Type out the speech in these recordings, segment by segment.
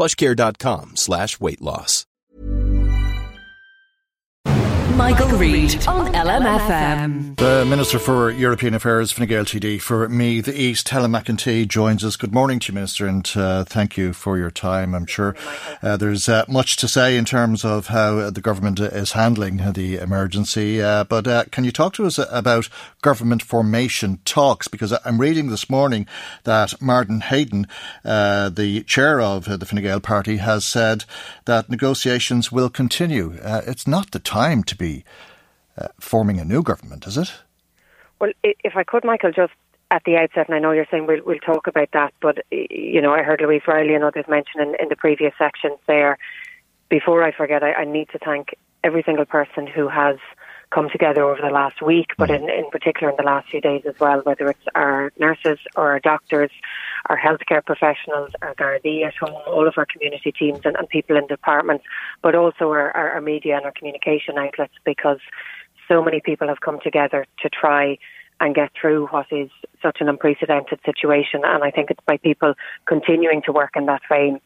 plushcare.com slash weight loss. Michael, Reade on LMFM. The Minister for European Affairs, Fine Gael TD for Meath East, Helen McEntee, joins us. Good morning to you, Minister, and uh, thank you for your time. I'm sure uh, there's uh, much to say in terms of how the government is handling the emergency. Uh, but uh, can you talk to us about government formation talks? Because I'm reading this morning that Martin Heydon, uh, the chair of the Fine Gael party, has said that negotiations will continue. it's not the time to be uh, forming a new government, is it? Well, if I could, Michael, just at the outset, and I know you're saying we'll, we'll talk about that, but you know, I heard Louise Riley and others mention in, in the previous sections there. Before I forget, I, I need to thank every single person who has come together over the last week, but mm. in, in particular in the last few days as well, whether it's our nurses or our doctors, our healthcare professionals, our Gardaí at home, all of our community teams and, and people in departments, but also our, our, our media and our communication outlets because so many people have come together to try and get through what is such an unprecedented situation. And I think it's by people continuing to work in that vein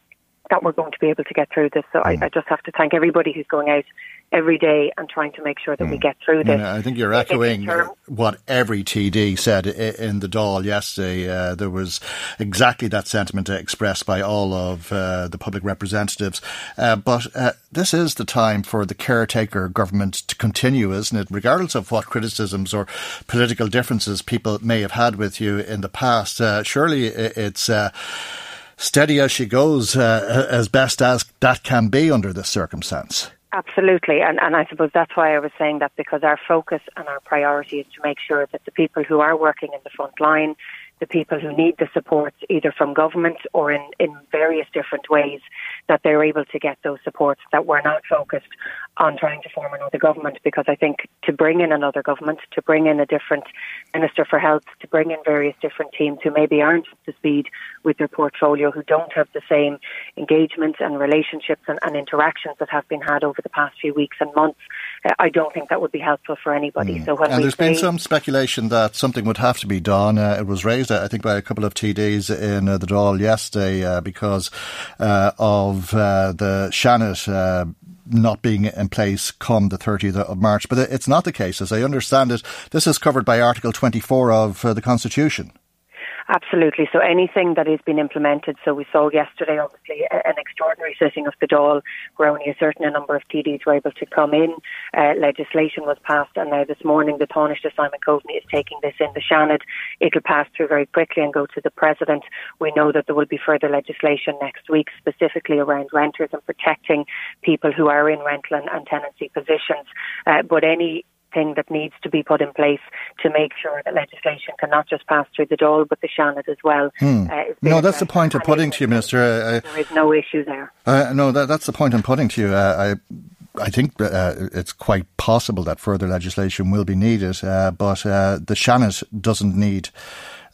that we're going to be able to get through this. So mm. I, I, just have to thank everybody who's going out every day and trying to make sure that mm. we get through this. Yeah, I think you're echoing what every TD said in the Dáil yesterday. Uh, there was exactly that sentiment expressed by all of uh, the public representatives. Uh, but uh, this is the time for the caretaker government to continue, isn't it? Regardless of what criticisms or political differences people may have had with you in the past, uh, surely it's uh, steady as she goes, uh, as best as that can be under this circumstance. Absolutely, and, and I suppose that's why I was saying that because our focus and our priority is to make sure that the people who are working in the front line, the people who need the support either from government or in, in various different ways, that they're able to get those supports, that we're not focused on trying to form another government. Because I think to bring in another government, to bring in a different Minister for Health, to bring in various different teams who maybe aren't up to speed with their portfolio, who don't have the same engagement and relationships and, and interactions that have been had over the past few weeks and months, I don't think that would be helpful for anybody. Mm. So when and there's been some speculation that something would have to be done. Uh, it was raised, I think, by a couple of TDs in uh, the Dáil yesterday uh, because uh, of uh, the Seanad not being in place come the 30th of March. But it's not the case. As I understand it, this is covered by Article 24 of uh, the Constitution. Absolutely. So anything that is being implemented. So we saw yesterday, obviously, an extraordinary sitting of the Dáil where only a certain number of TDs were able to come in. Uh, legislation was passed, and now this morning the Taoiseach Simon Coveney is taking this in the Seanad. It'll pass through very quickly and go to the President. We know that there will be further legislation next week, specifically around renters and protecting people who are in rental and, and tenancy positions. Uh, but any thing that needs to be put in place to make sure that legislation can not just pass through the Dáil but the Seanad as well. Hmm. Uh, no, that's the point I'm putting to you, Minister. Uh, there is no issue there. Uh, no, that, that's the point I'm putting to you. Uh, I I think uh, it's quite possible that further legislation will be needed, uh, but uh, the Seanad doesn't need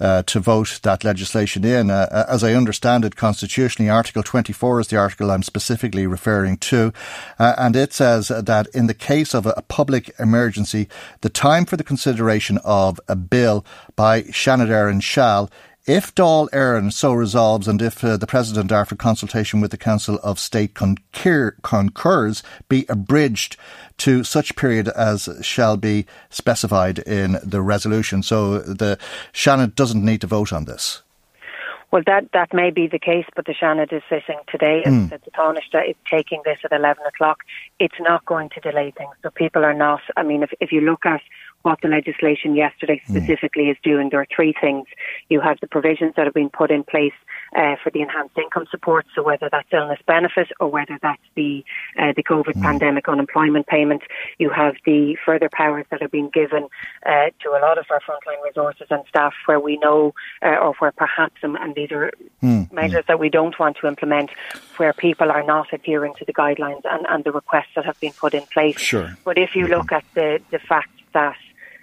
uh, to vote that legislation in. Uh, uh, as I understand it, constitutionally, Article 24 is the article I'm specifically referring to, uh, and it says that in the case of a public emergency, the time for the consideration of a bill by Seanad Éireann shall if Dáil Éireann so resolves and if uh, the President, after consultation with the Council of State, concur- concurs, be abridged to such period as shall be specified in the resolution. So the Seanad doesn't need to vote on this. Well, that, that may be the case, but the Seanad is sitting today, and mm. the Taoiseach is taking this at 11 o'clock. It's not going to delay things. So people are not, I mean, if, if you look at what the legislation yesterday hmm. specifically mm. is doing. There are three things. You have the provisions that have been put in place uh, for the enhanced income support, so whether that's illness benefit or whether that's the uh, the COVID mm. pandemic unemployment payment. You have the further powers that have been given uh, to a lot of our frontline resources and staff where we know uh, or where perhaps, and, and these are mm. measures that we don't want to implement, where people are not adhering to the guidelines and, and the requests that have been put in place. Sure. But if you look at the, the fact that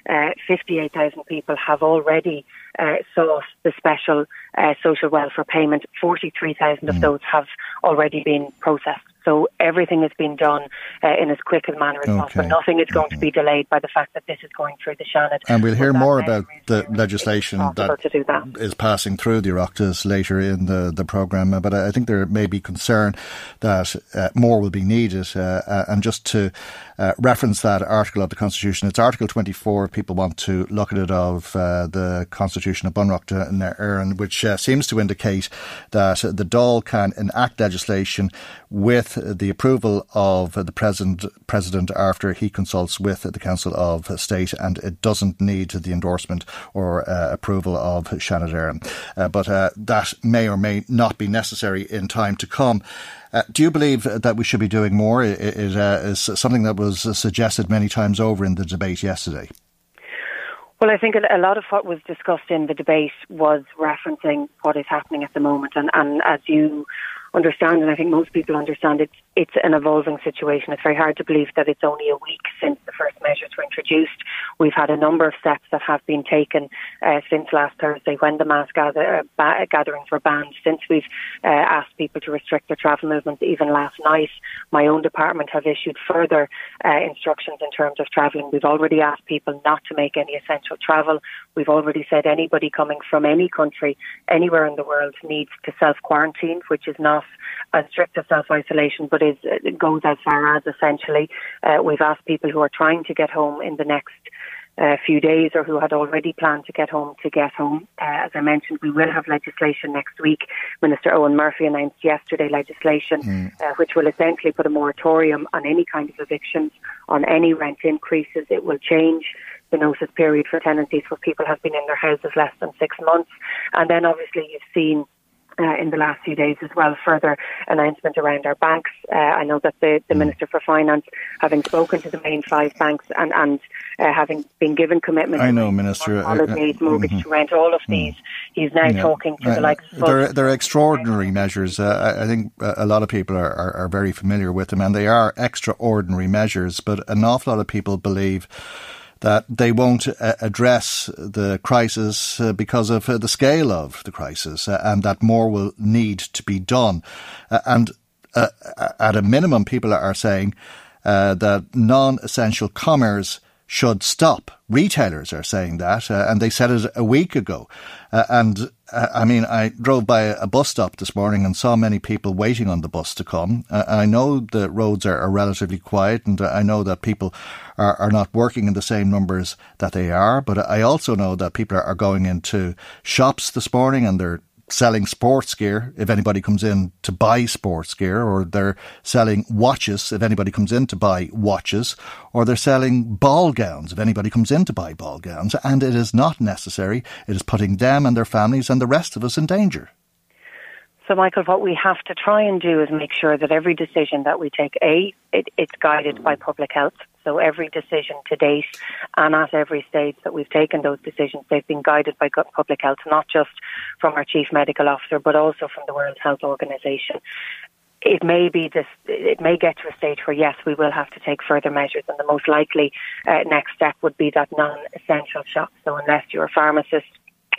uh, 58,000 people have already uh, sought the special uh, social welfare payment. 43,000 mm. of those have already been processed. So everything has been done uh, in as quick a manner as okay. possible. Nothing is going to be delayed by the fact that this is going through the Seanad. And we'll hear more about the legislation that, that is passing through the Oireachtas later in the, the programme. But I think there may be concern that uh, more will be needed. Uh, uh and just to uh, reference that article of the Constitution, it's Article 24. If people want to look at it of uh, the Constitution of Bunreacht na hÉireann, which seems to indicate that the Dáil can enact legislation with the approval of the president, president after he consults with the Council of State, and it doesn't need the endorsement or uh, approval of Seanad Éireann. Uh, but uh, that may or may not be necessary in time to come. Uh, do you believe that we should be doing more? It, it uh, is something that was suggested many times over in the debate yesterday. Well, I think a lot of what was discussed in the debate was referencing what is happening at the moment. And, and as you understand, and I think most people understand, it's it's an evolving situation. It's very hard to believe that it's only a week since the first measures were introduced. We've had a number of steps that have been taken uh, since last Thursday when the mass gather, uh, gatherings were banned. Since we've uh, asked people to restrict their travel movements, even last night, my own department have issued further uh, instructions in terms of travelling. We've already asked people not to make any essential travel. We've already said anybody coming from any country, anywhere in the world, needs to self quarantine, which is not as strict as self isolation, but is it goes as far as essentially. Uh, we've asked people who are trying to get home in the next uh, few days or who had already planned to get home to get home. Uh, as I mentioned, we will have legislation next week. Minister Eoghan Murphy announced yesterday legislation mm. uh, which will essentially put a moratorium on any kind of evictions, on any rent increases. It will change the notice period for tenancies where people have been in their houses less than six months. And then obviously you've seen uh, in the last few days as well, further announcement around our banks. Uh, I know that the, the mm. Minister for Finance, having spoken to the main five banks and, and uh, having been given commitments, I know, Minister, uh, holidays, uh, mortgage mm-hmm. to rent, all of these, he's now yeah. talking to the likes of. They're, they're extraordinary measures. Uh, I think a lot of people are, are, are very familiar with them, and they are extraordinary measures, but an awful lot of people believe that they won't uh, address the crisis uh, because of uh, the scale of the crisis uh, and that more will need to be done. Uh, and uh, at a minimum, people are saying that non essential commerce should stop. Retailers are saying that, uh, and they said it a week ago. Uh, and uh, I mean, I drove by a bus stop this morning and saw many people waiting on the bus to come. Uh, I know the roads are, are, relatively quiet, and I know that people are, are not working in the same numbers that they are. But I also know that people are, are going into shops this morning and they're selling sports gear if anybody comes in to buy sports gear, or they're selling watches if anybody comes in to buy watches, or they're selling ball gowns if anybody comes in to buy ball gowns. And it is not necessary. It is putting them and their families and the rest of us in danger. So, Michael, what we have to try and do is make sure that every decision that we take, A, it, it's guided by public health. So every decision to date and at every stage that we've taken those decisions, they've been guided by public health, not just from our chief medical officer, but also from the World Health Organization it may be this, it may get to a stage where yes, we will have to take further measures, and the most likely uh, next step would be that non-essential shops. So unless you're a pharmacist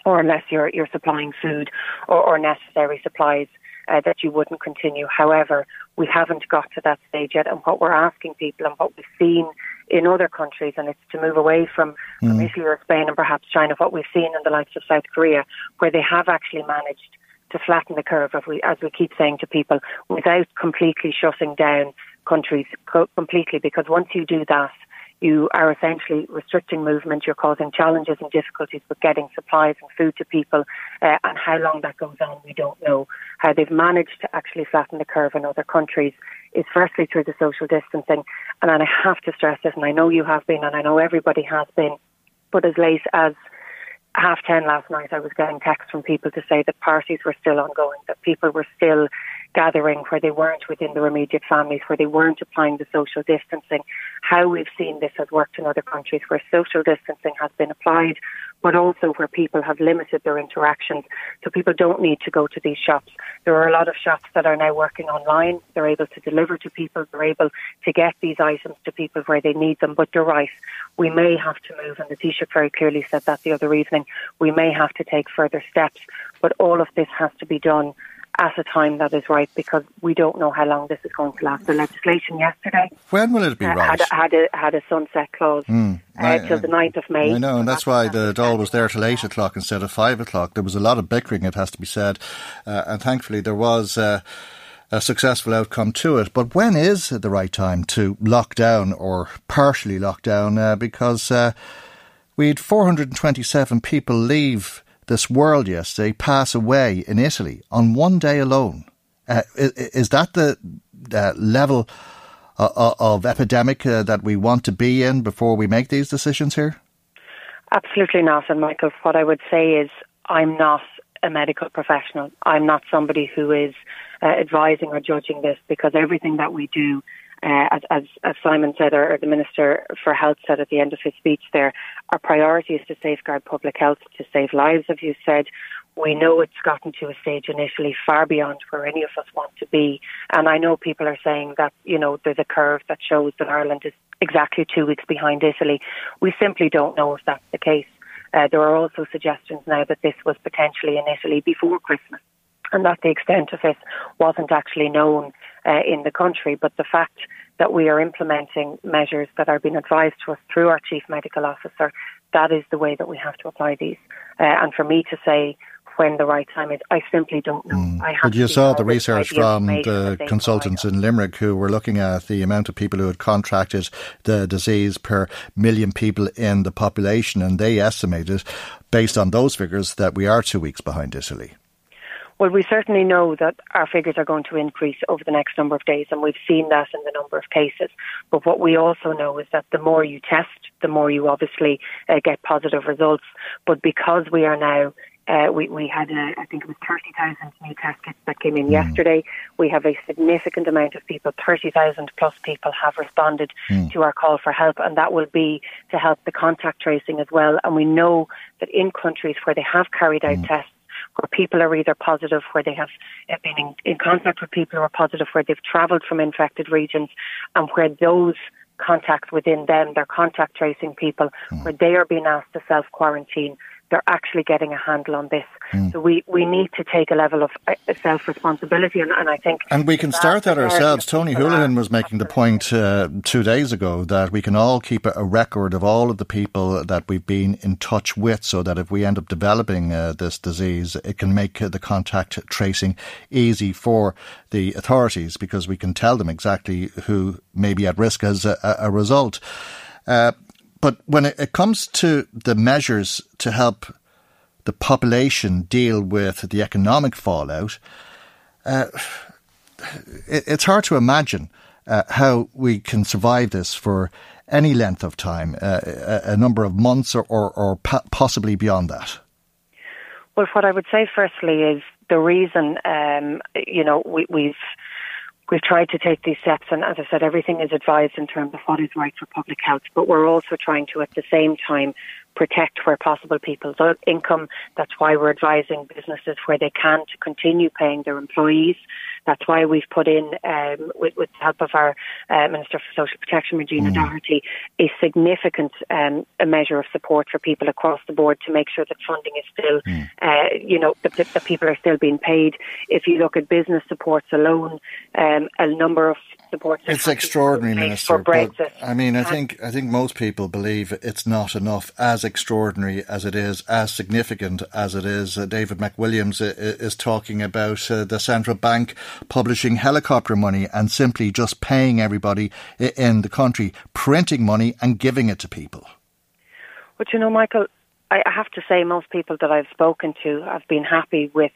or unless you're you're supplying food or, or necessary supplies, uh, that you wouldn't continue. However, we haven't got to that stage yet, and what we're asking people and what we've seen in other countries, and it's to move away from, mm. from Italy or Spain and perhaps China, what we've seen in the likes of South Korea, where they have actually managed to flatten the curve, as we, as we keep saying to people, without completely shutting down countries co- completely, because once you do that, you are essentially restricting movement. You're causing challenges and difficulties with getting supplies and food to people. Uh, and how long that goes on, we don't know. How they've managed to actually flatten the curve in other countries is firstly through the social distancing. And I have to stress this, and I know you have been, and I know everybody has been, but as late as half ten last night, I was getting texts from people to say that parties were still ongoing, that people were still gathering where they weren't within their immediate families, where they weren't applying the social distancing. How we've seen this has worked in other countries where social distancing has been applied, but also where people have limited their interactions. So people don't need to go to these shops. There are a lot of shops that are now working online. They're able to deliver to people. They're able to get these items to people where they need them. But you're right. We may have to move, and the Taoiseach very clearly said that the other evening. We may have to take further steps, but all of this has to be done at a time that is right because we don't know how long this is going to last. The legislation yesterday. When will it be uh, right? Had, had, a, had a sunset clause mm, uh, till the 9th of May. I know, and that's why the Dáil was there till 8 o'clock instead of 5 o'clock. There was a lot of bickering, it has to be said, uh, and thankfully there was. Uh, a successful outcome to it. But when is the right time to lock down or partially lock down? Uh, because uh, we had 427 people leave this world yesterday pass away in Italy on one day alone. Uh, is, that the uh, level of, uh, of epidemic uh, that we want to be in before we make these decisions here? Absolutely not. And Michael, what I would say is I'm not a medical professional. I'm not somebody who is uh, advising or judging this because everything that we do uh, as, as, Simon said, or, or, the Minister for Health said at the end of his speech there, our priority is to safeguard public health, to save lives, as you said. We know it's gotten to a stage initially far beyond where any of us want to be. And I know people are saying that, you know, there's a curve that shows that Ireland is exactly two weeks behind Italy. We simply don't know if that's the case. Uh, there are also suggestions now that this was potentially in Italy before Christmas and that the extent of it wasn't actually known uh, in the country. But the fact that we are implementing measures that are being advised to us through our chief medical officer, that is the way that we have to apply these. Uh, and for me to say when the right time is, I simply don't know. Mm. but you saw the research from the consultants in Limerick who were looking at the amount of people who had contracted the disease per million people in the population, and they estimated, based on those figures, that we are two weeks behind Italy. Well, we certainly know that our figures are going to increase over the next number of days, and we've seen that in the number of cases. But what we also know is that the more you test, the more you obviously uh, get positive results. But because we are now uh, we, we had, a, I think it was 30,000 new test kits that came in mm. yesterday. We have a significant amount of people, 30,000 plus people have responded mm. to our call for help, and that will be to help the contact tracing as well. And we know that in countries where they have carried out mm. tests, where people are either positive, where they have uh, been in, in contact with people who are positive, where they've travelled from infected regions, and where those contacts within them, they're contact tracing people, mm. where they are being asked to self quarantine they're actually getting a handle on this. Mm. So we, we need to take a level of uh, self responsibility, and, and, I think. And we can start that ourselves. Tony Holohan was making the point uh, two days ago that we can all keep a, record of all of the people that we've been in touch with, so that if we end up developing uh, this disease, it can make the contact tracing easy for the authorities because we can tell them exactly who may be at risk as a, a result. Uh, but when it, comes to the measures to help the population deal with the economic fallout, uh, it, it's hard to imagine uh, how we can survive this for any length of time, uh, a, a, number of months or, or, or possibly beyond that. Well, what I would say firstly is the reason, um, you know, we, we've we've tried to take these steps, and as I said, everything is advised in terms of what is right for public health. But we're also trying to, at the same time, protect where possible people's income. That's why we're advising businesses where they can to continue paying their employees. That's why we've put in, um, with, with, the help of our uh, Minister for Social Protection, Regina mm. Doherty, a significant um, a measure of support for people across the board to make sure that funding is still, mm. uh, you know, that, that people are still being paid. If you look at business supports alone, um, a number of supports. It's extraordinary, Minister. But, I mean, I think I think most people believe it's not enough. As extraordinary as it is, as significant as it is, uh, David McWilliams uh, is talking about uh, the central bank publishing helicopter money and simply just paying everybody in the country, printing money and giving it to people. But you know, Michael, I have to say most people that I've spoken to have been happy with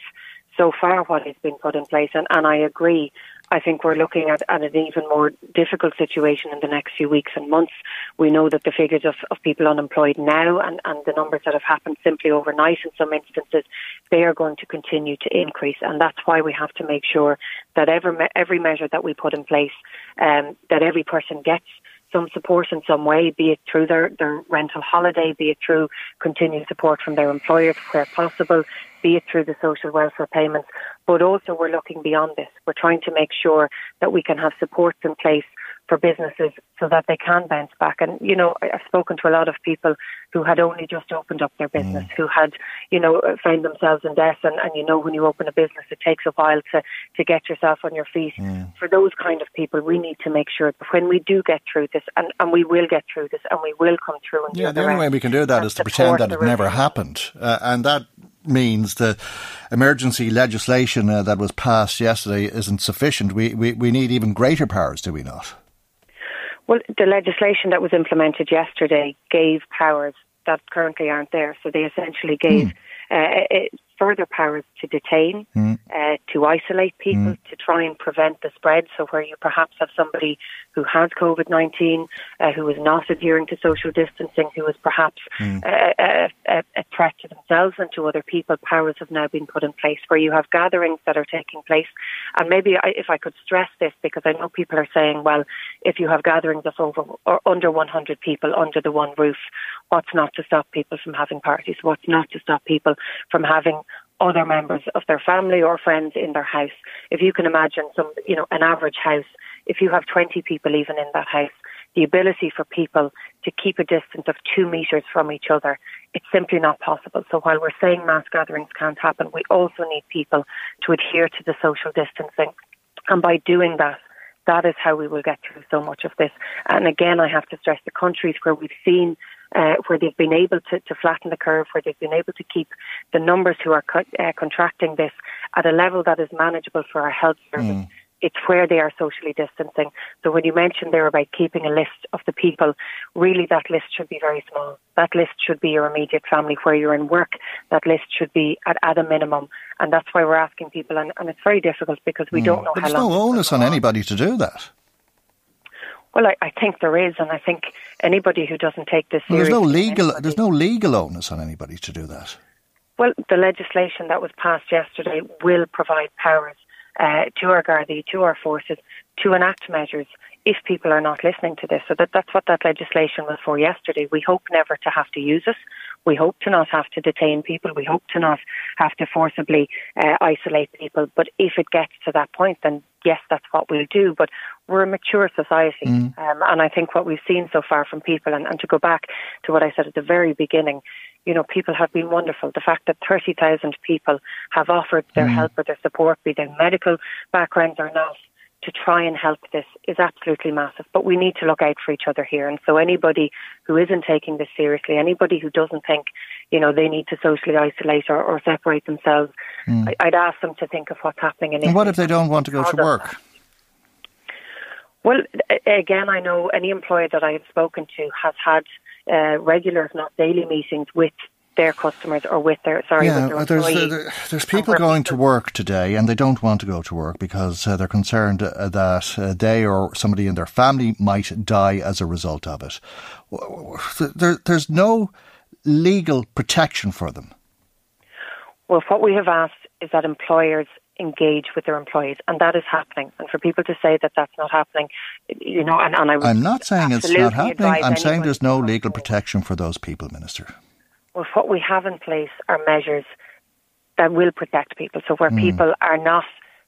so far what has been put in place, and, and I agree. I think we're looking at, at an even more difficult situation in the next few weeks and months. We know that the figures of, of people unemployed now and, and the numbers that have happened simply overnight in some instances, they are going to continue to increase. And that's why we have to make sure that every, every measure that we put in place, um, that every person gets some support in some way, be it through their, their rental holiday, be it through continued support from their employer where possible, be it through the social welfare payments. But also we're looking beyond this. We're trying to make sure that we can have supports in place for businesses so that they can bounce back. And, you know, I've spoken to a lot of people who had only just opened up their business, mm. who had, you know, found themselves in debt. And, and, you know, when you open a business, it takes a while to, to get yourself on your feet. Mm. For those kind of people, we need to make sure that when we do get through this, and, and we will get through this, and we will come through. And yeah, the only way we can do that is to pretend that it never happened. Uh, and that means the emergency legislation uh, that was passed yesterday isn't sufficient. We, we, we need even greater powers, do we not? Well, the legislation that was implemented yesterday gave powers that currently aren't there. So they essentially gave mm. uh, further powers to detain, mm. uh, to isolate people, mm. to try and prevent the spread. So where you perhaps have somebody who has COVID 19, uh, who is not adhering to social distancing, who is perhaps mm. a, a, a, threat to themselves and to other people, powers have now been put in place where you have gatherings that are taking place. And maybe I, if I could stress this, because I know people are saying, well, if you have gatherings of over or under 100 people under the one roof, what's not to stop people from having parties? What's not to stop people from having other members of their family or friends in their house. If you can imagine some, you know, an average house, if you have 20 people even in that house, the ability for people to keep a distance of two metres from each other, it's simply not possible. So while we're saying mass gatherings can't happen, we also need people to adhere to the social distancing. And by doing that, that is how we will get through so much of this. And again, I have to stress the countries where we've seen uh, where they've been able to, to flatten the curve, where they've been able to keep the numbers who are co- uh, contracting this at a level that is manageable for our health service. Mm. It's where they are socially distancing. So when you mentioned there about keeping a list of the people, really that list should be very small. That list should be your immediate family where you're in work. That list should be at, at a minimum. And that's why we're asking people. And, and it's very difficult because we mm. don't know but how long. There's no onus on anybody to do that. Well, I, I, think there is, and I think anybody who doesn't take this well, there's no legal anybody, there's no legal onus on anybody to do that. Well, the legislation that was passed yesterday will provide powers uh, to our Gardaí, to our forces, to enact measures if people are not listening to this. So that, that's what that legislation was for yesterday. We hope never to have to use it. We hope to not have to detain people. We hope to not have to forcibly uh, isolate people. But if it gets to that point, then yes, that's what we'll do. But we're a mature society. Mm. Um, and I think what we've seen so far from people, and, and to go back to what I said at the very beginning, you know, people have been wonderful. The fact that 30,000 people have offered their mm. help or their support, be they medical backgrounds or not, to try and help this is absolutely massive. But we need to look out for each other here. And so anybody who isn't taking this seriously, anybody who doesn't think, you know, they need to socially isolate or, or separate themselves, mm. I, would ask them to think of what's happening. In and what if they don't want to go to work? Well, again, I know any employer that I have spoken to has had uh, regular, if not daily, meetings with their customers or with their sorry yeah, their there's uh, there's people going to work today and they don't want to go to work because uh, they're concerned uh, that uh, they or somebody in their family might die as a result of it. There, there's no legal protection for them. Well, what we have asked is that employers engage with their employees, and that is happening. And for people to say that that's not happening, you know, and, and I am not saying it's not happening. I'm saying there's no legal protection for those people, Minister. Well, what we have in place are measures that will protect people. So where mm. people are not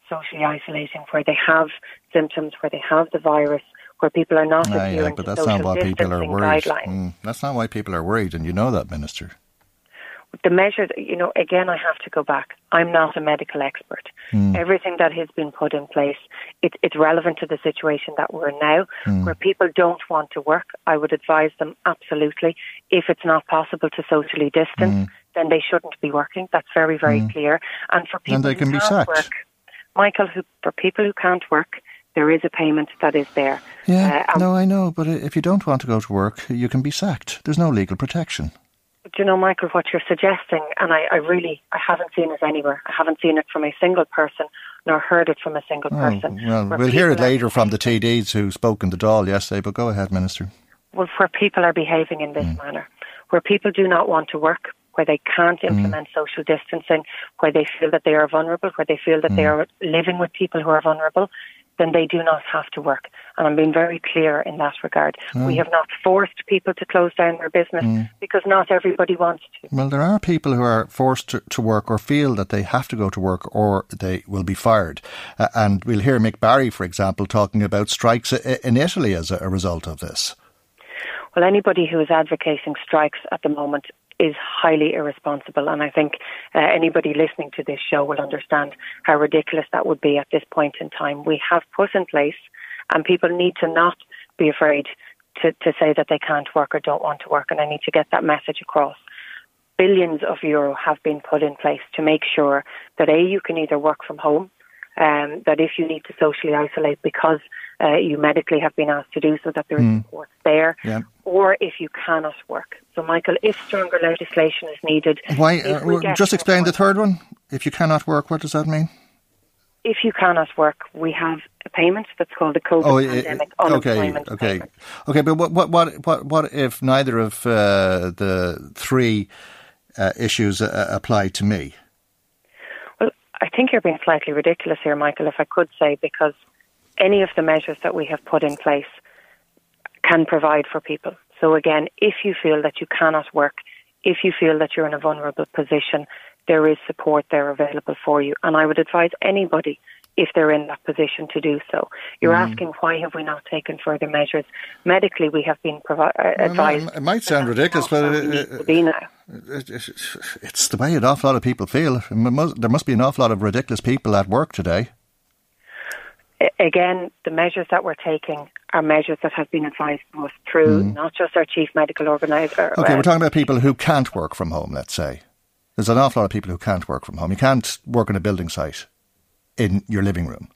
socially isolating, where they have symptoms, where they have the virus, where people are not yeah, but that's not why people are worried. Mm, that's not why people are worried, and you know that, Minister the measures, you know, again, I have to go back. I'm not a medical expert. Mm. Everything that has been put in place, it, it's relevant to the situation that we're in now, mm. where people don't want to work. I would advise them absolutely. If it's not possible to socially distance, mm. then they shouldn't be working. That's very, very hmm. clear. And for people and they can be sacked. Work, Michael, who, for people who can't work, there is a payment that is there. Yeah, uh, no, I know, but if you don't want to go to work, you can be sacked. There's no legal protection. Do you know, Michael, what you're suggesting, and I, I really, I haven't seen it anywhere. I haven't seen it from a single person, nor heard it from a single oh, person. Well, we'll hear it later from the TDs who spoke in the Dáil yesterday, but go ahead, Minister. Well, where people are behaving in this mm. manner, where people do not want to work, where they can't mm. implement mm. social distancing, where they feel that they are vulnerable, where they feel that mm. they are living with people who are vulnerable, then they do not have to work. And I'm being very clear in that regard. Mm. We have not forced people to close down their business mm. because not everybody wants to. Well, there are people who are forced to, to, work or feel that they have to go to work or they will be fired. Uh, and we'll hear Mick Barry, for example, talking about strikes in Italy as a, a result of this. Well, anybody who is advocating strikes at the moment is highly irresponsible. And I think uh, anybody listening to this show will understand how ridiculous that would be at this point in time. We have put in place, and people need to not be afraid to, to say that they can't work or don't want to work. And I need to get that message across. Billions of euro have been put in place to make sure that A, you can either work from home, um, that if you need to socially isolate because uh, you medically have been asked to do so, that there is mm. support there, yeah. or if you cannot work. So, Michael, if stronger legislation is needed, why? Uh, just explain the third one. If you cannot work, what does that mean? If you cannot work, we have a payment that's called the COVID oh, pandemic it, unemployment okay, payment. Okay, but what what what what, what if neither of uh, the three uh, issues uh, apply to me? Well, I think you're being slightly ridiculous here, Michael. If I could say, because any of the measures that we have put in place can provide for people. So again, if you feel that you cannot work, if you feel that you're in a vulnerable position, there is support there available for you. And I would advise anybody if they're in that position to do so. You're mm. asking why have we not taken further measures? Medically, we have been provi- uh, advised. It might sound ridiculous, but it, it, it, it's the way an awful lot of people feel. There must be an awful lot of ridiculous people at work today again, the measures that we're taking are measures that have been advised to us through mm. not just our chief medical organiser. Okay, uh, we're talking about people who can't work from home, let's say. There's an awful lot of people who can't work from home. You can't work on a building site in your living room.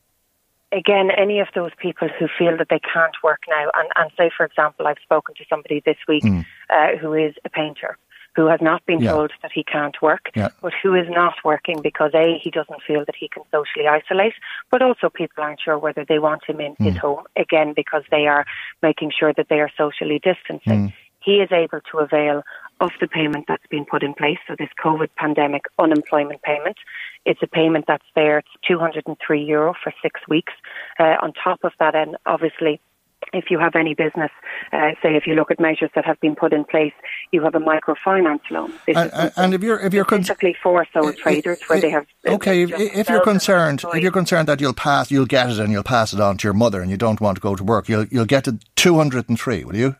Again, any of those people who feel that they can't work now, and, and say, for example, I've spoken to somebody this week mm. uh, who is a painter who has not been yeah. told that he can't work, yeah. but who is not working because A, he doesn't feel that he can socially isolate, but also people aren't sure whether they want him in mm. his home, again, because they are making sure that they are socially distancing. Mm. He is able to avail of the payment that's been put in place, so this COVID pandemic unemployment payment. It's a payment that's there, it's 203 euro for six weeks. Uh, on top of that, and obviously, if you have any business, uh, say if you look at measures that have been put in place, you have a microfinance loan. And, and, if you're if you're specifically con- for sole traders where they have okay, if, if you're concerned, if you're concerned that you'll pass, you'll get it and you'll pass it on to your mother, and you don't want to go to work, you'll you'll get to two hundred and three, will you?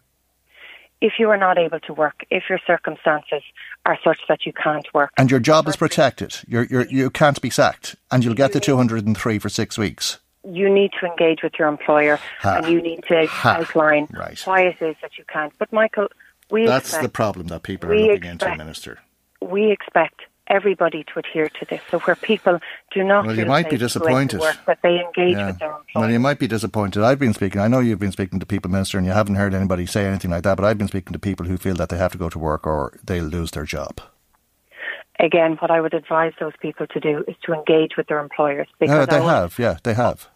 If you are not able to work, if your circumstances are such that you can't work, and your job is protected, you're, you're, you can't be sacked, and you'll get the two hundred and three for six weeks you need to engage with your employer ha. and you need to ha. outline right. why it is that you can't. But Michael, we that's expect, the problem that people are looking expect, into, Minister. We expect everybody to adhere to this. So where people do not, well, you might be disappointed, work, but they engage yeah. with their employer. Well, you might be disappointed. I've been speaking. I know you've been speaking to people, Minister, and you haven't heard anybody say anything like that. But I've been speaking to people who feel that they have to go to work or they'll lose their job again, what I would advise those people to do is to engage with their employers. Because they have, yeah, they have.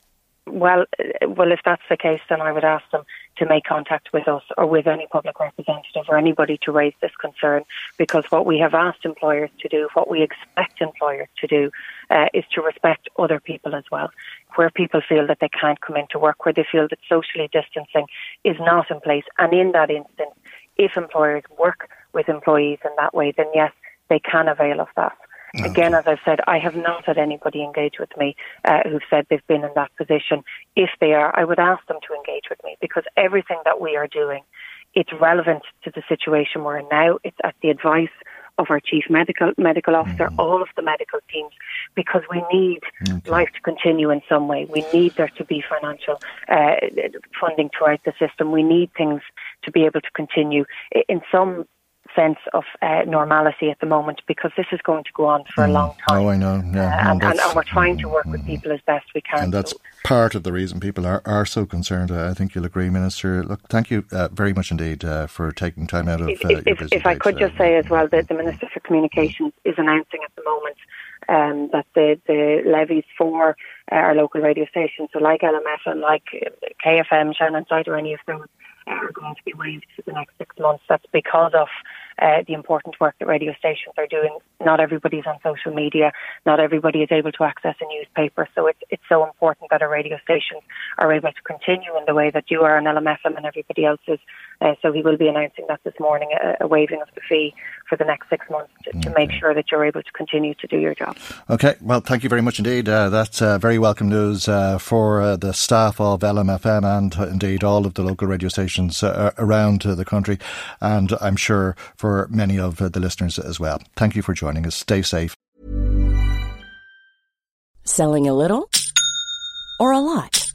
Well, well, if that's the case, then I would ask them to make contact with us or with any public representative or anybody to raise this concern. Because what we have asked employers to do, what we expect employers to do, uh, is to respect other people as well. Where people feel that they can't come into work, where they feel that socially distancing is not in place, and in that instance, if employers work with employees in that way, then yes, they can avail of that. Okay. Again, as I've said, I have not had anybody engage with me uh, who've said they've been in that position. If they are, I would ask them to engage with me because everything that we are doing, it's relevant to the situation we're in now. It's at the advice of our chief medical medical officer, mm-hmm. all of the medical teams, because we need okay. life to continue in some way. We need there to be financial uh, funding throughout the system. We need things to be able to continue. In some sense of uh, normality at the moment because this is going to go on for mm. a long time. Oh, I know. Yeah, uh, and, and, and, we're trying to work with people as best we can. And that's part of the reason people are, are so concerned. I think you'll agree, Minister. Look, thank you uh, very much indeed uh, for taking time out of if, uh, if, your busy If I could just say as well that the Minister for Communications is announcing at the moment um, that the, the levies for uh, our local radio stations, so like LMF and like KFM, Shannonside or any of those, are going to be waived for the next six months. That's because of uh, the important work that radio stations are doing. Not everybody's on social media. Not everybody is able to access a newspaper. So it's it's so important that our radio stations are able to continue in the way that you are on LMFM and everybody else is. Uh, so he will be announcing that this morning, a, a waiving of the fee for the next six months to, to make sure that you're able to continue to do your job. Okay, well, thank you very much indeed. Uh, that's uh, very welcome news uh, for uh, the staff of LMFM and indeed all of the local radio stations uh, around the country, and I'm sure for many of the listeners as well. Thank you for joining us. Stay safe. Selling a little or a lot?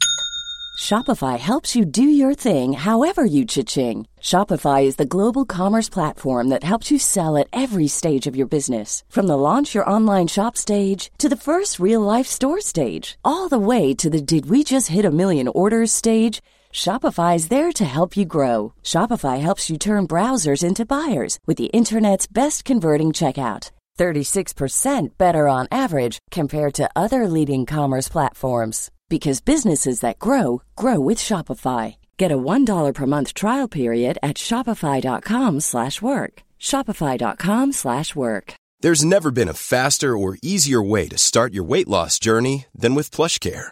Shopify helps you do your thing however you cha-ching. Shopify is the global commerce platform that helps you sell at every stage of your business. From the launch your online shop stage to the first real life store stage, all the way to the did we just hit a million orders stage. Shopify is there to help you grow. Shopify helps you turn browsers into buyers with the internet's best converting checkout. 36% better on average compared to other leading commerce platforms because businesses that grow grow with Shopify. Get a $1 per month trial period at shopify.com/work. shopify.com/work. There's never been a faster or easier way to start your weight loss journey than with PlushCare.